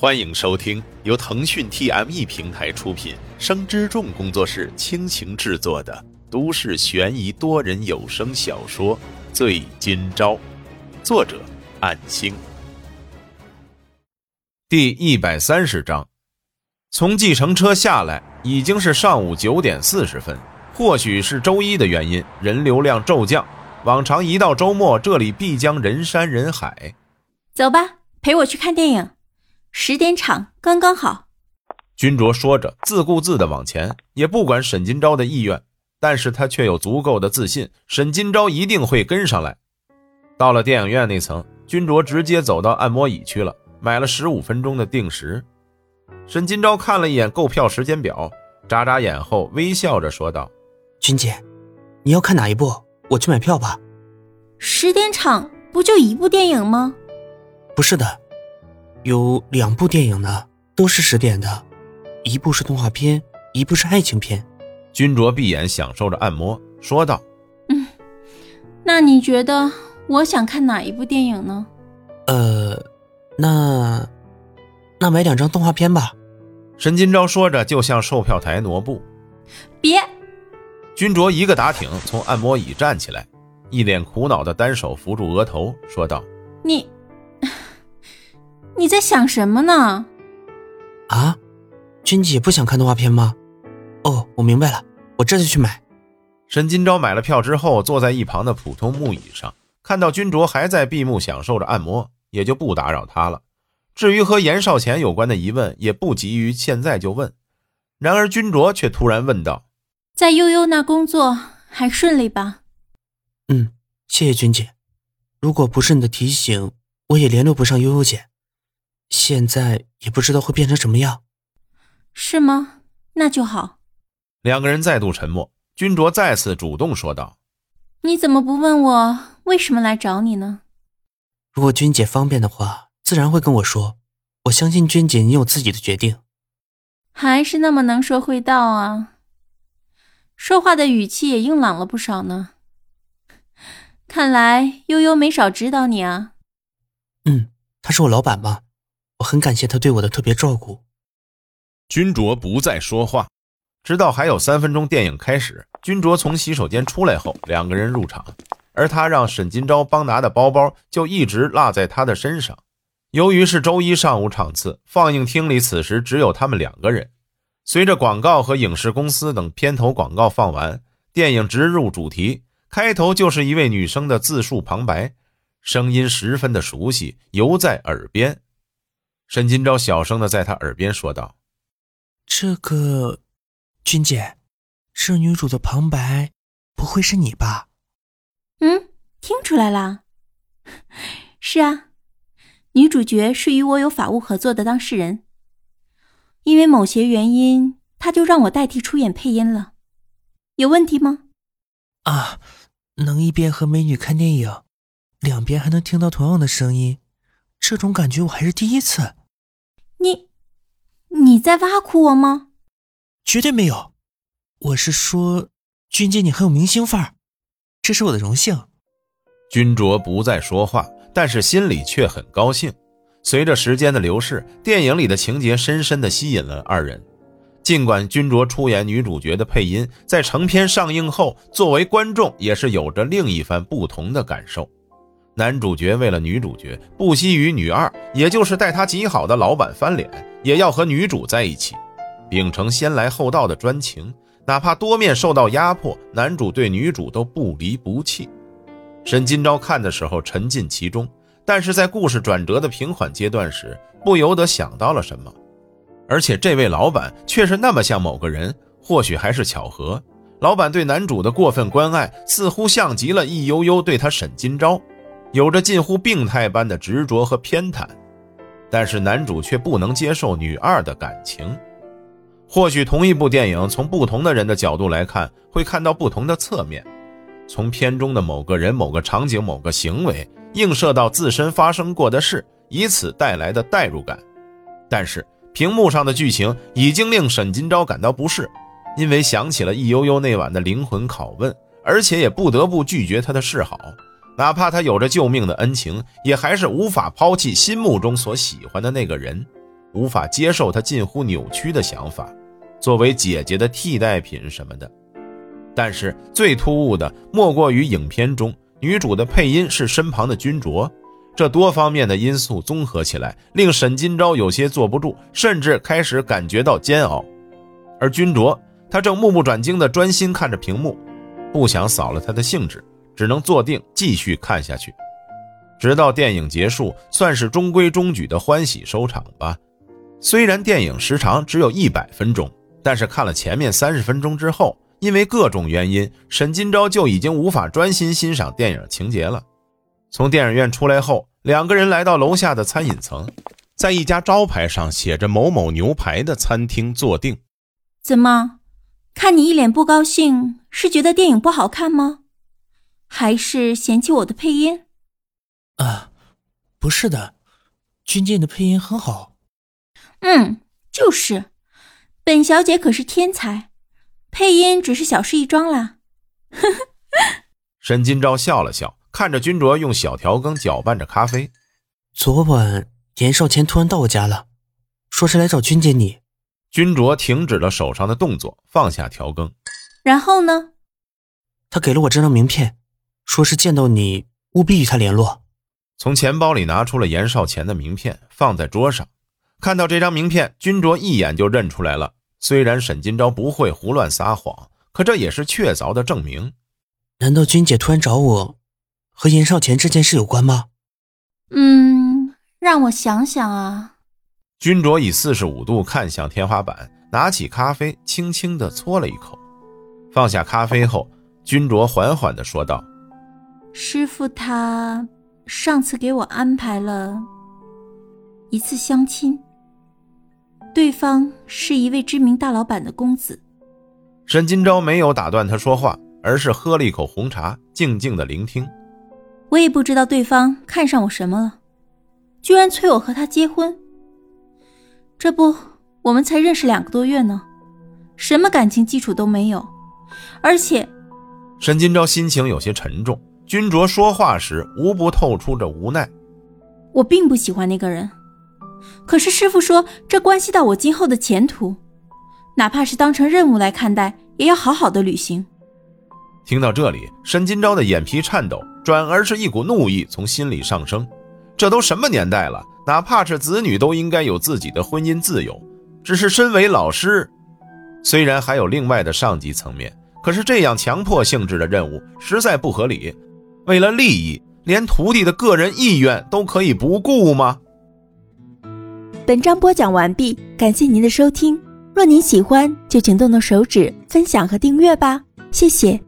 欢迎收听由腾讯 TME 平台出品、生之众工作室倾情制作的都市悬疑多人有声小说《醉今朝》，作者：暗星。第一百三十章，从计程车下来已经是上午九点四十分。或许是周一的原因，人流量骤降。往常一到周末，这里必将人山人海。走吧，陪我去看电影。十点场刚刚好。君卓说着，自顾自地往前，也不管沈金钊的意愿，但是他却有足够的自信，沈金钊一定会跟上来。到了电影院那层，君卓直接走到按摩椅去了，买了十五分钟的定时。沈金钊看了一眼购票时间表，眨眨眼后微笑着说道：“君姐，你要看哪一部？我去买票吧。”十点场不就一部电影吗？不是的。有两部电影呢，都是十点的，一部是动画片，一部是爱情片。君卓闭眼享受着按摩，说道：“嗯，那你觉得我想看哪一部电影呢？”呃，那那买两张动画片吧。沈金钊说着就向售票台挪步。别！君卓一个打挺，从按摩椅站起来，一脸苦恼的单手扶住额头，说道：“你。”你在想什么呢？啊，君姐不想看动画片吗？哦，我明白了，我这就去买。沈金钊买了票之后，坐在一旁的普通木椅上，看到君卓还在闭目享受着按摩，也就不打扰他了。至于和严少钱有关的疑问，也不急于现在就问。然而君卓却突然问道：“在悠悠那工作还顺利吧？”“嗯，谢谢君姐。如果不是你的提醒，我也联络不上悠悠姐。”现在也不知道会变成什么样，是吗？那就好。两个人再度沉默。君卓再次主动说道：“你怎么不问我为什么来找你呢？”如果君姐方便的话，自然会跟我说。我相信君姐，你有自己的决定。还是那么能说会道啊！说话的语气也硬朗了不少呢。看来悠悠没少指导你啊。嗯，他是我老板嘛。我很感谢他对我的特别照顾。君卓不再说话，直到还有三分钟电影开始。君卓从洗手间出来后，两个人入场，而他让沈金钊帮拿的包包就一直落在他的身上。由于是周一上午场次，放映厅里此时只有他们两个人。随着广告和影视公司等片头广告放完，电影直入主题，开头就是一位女生的自述旁白，声音十分的熟悉，犹在耳边。沈金钊小声的在他耳边说道：“这个，君姐，这女主的旁白，不会是你吧？”“嗯，听出来了。是啊，女主角是与我有法务合作的当事人，因为某些原因，她就让我代替出演配音了。有问题吗？”“啊，能一边和美女看电影，两边还能听到同样的声音，这种感觉我还是第一次。”你，你在挖苦我吗？绝对没有，我是说，君姐你很有明星范儿，这是我的荣幸。君卓不再说话，但是心里却很高兴。随着时间的流逝，电影里的情节深深的吸引了二人。尽管君卓出演女主角的配音，在成片上映后，作为观众也是有着另一番不同的感受。男主角为了女主角不惜与女二，也就是待他极好的老板翻脸，也要和女主在一起，秉承先来后到的专情，哪怕多面受到压迫，男主对女主都不离不弃。沈金钊看的时候沉浸其中，但是在故事转折的平缓阶段时，不由得想到了什么，而且这位老板却是那么像某个人，或许还是巧合。老板对男主的过分关爱，似乎像极了易悠悠对他沈金钊。有着近乎病态般的执着和偏袒，但是男主却不能接受女二的感情。或许同一部电影，从不同的人的角度来看，会看到不同的侧面。从片中的某个人、某个场景、某个行为映射到自身发生过的事，以此带来的代入感。但是屏幕上的剧情已经令沈金钊感到不适，因为想起了易悠悠那晚的灵魂拷问，而且也不得不拒绝她的示好。哪怕他有着救命的恩情，也还是无法抛弃心目中所喜欢的那个人。无法接受他近乎扭曲的想法，作为姐姐的替代品什么的。但是最突兀的莫过于影片中女主的配音是身旁的君卓，这多方面的因素综合起来，令沈金钊有些坐不住，甚至开始感觉到煎熬。而君卓，他正目不转睛地专心看着屏幕，不想扫了他的兴致，只能坐定继续看下去。直到电影结束，算是中规中矩的欢喜收场吧。虽然电影时长只有一百分钟，但是看了前面三十分钟之后，因为各种原因，沈金钊就已经无法专心欣赏电影情节了。从电影院出来后，两个人来到楼下的餐饮层，在一家招牌上写着“某某牛排”的餐厅坐定。怎么，看你一脸不高兴，是觉得电影不好看吗？还是嫌弃我的配音？啊，不是的，君健的配音很好。嗯，就是，本小姐可是天才，配音只是小事一桩啦。呵呵。沈金昭笑了笑，看着君卓用小调羹搅拌着咖啡。昨晚严少谦突然到我家了，说是来找君姐你。君卓停止了手上的动作，放下调羹。然后呢？他给了我这张名片，说是见到你务必与他联络。从钱包里拿出了严少钱的名片，放在桌上。看到这张名片，君卓一眼就认出来了。虽然沈金钊不会胡乱撒谎，可这也是确凿的证明。难道君姐突然找我，和严少钱这件事有关吗？嗯，让我想想啊。君卓以四十五度看向天花板，拿起咖啡，轻轻地搓了一口，放下咖啡后，君卓缓缓地说道：“师傅他。”上次给我安排了一次相亲，对方是一位知名大老板的公子。沈金钊没有打断他说话，而是喝了一口红茶，静静的聆听。我也不知道对方看上我什么了，居然催我和他结婚。这不，我们才认识两个多月呢，什么感情基础都没有，而且……沈金钊心情有些沉重。君卓说话时无不透出着无奈。我并不喜欢那个人，可是师傅说这关系到我今后的前途，哪怕是当成任务来看待，也要好好的履行。听到这里，沈金钊的眼皮颤抖，转而是一股怒意从心里上升。这都什么年代了，哪怕是子女都应该有自己的婚姻自由。只是身为老师，虽然还有另外的上级层面，可是这样强迫性质的任务实在不合理。为了利益，连徒弟的个人意愿都可以不顾吗？本章播讲完毕，感谢您的收听。若您喜欢，就请动动手指分享和订阅吧，谢谢。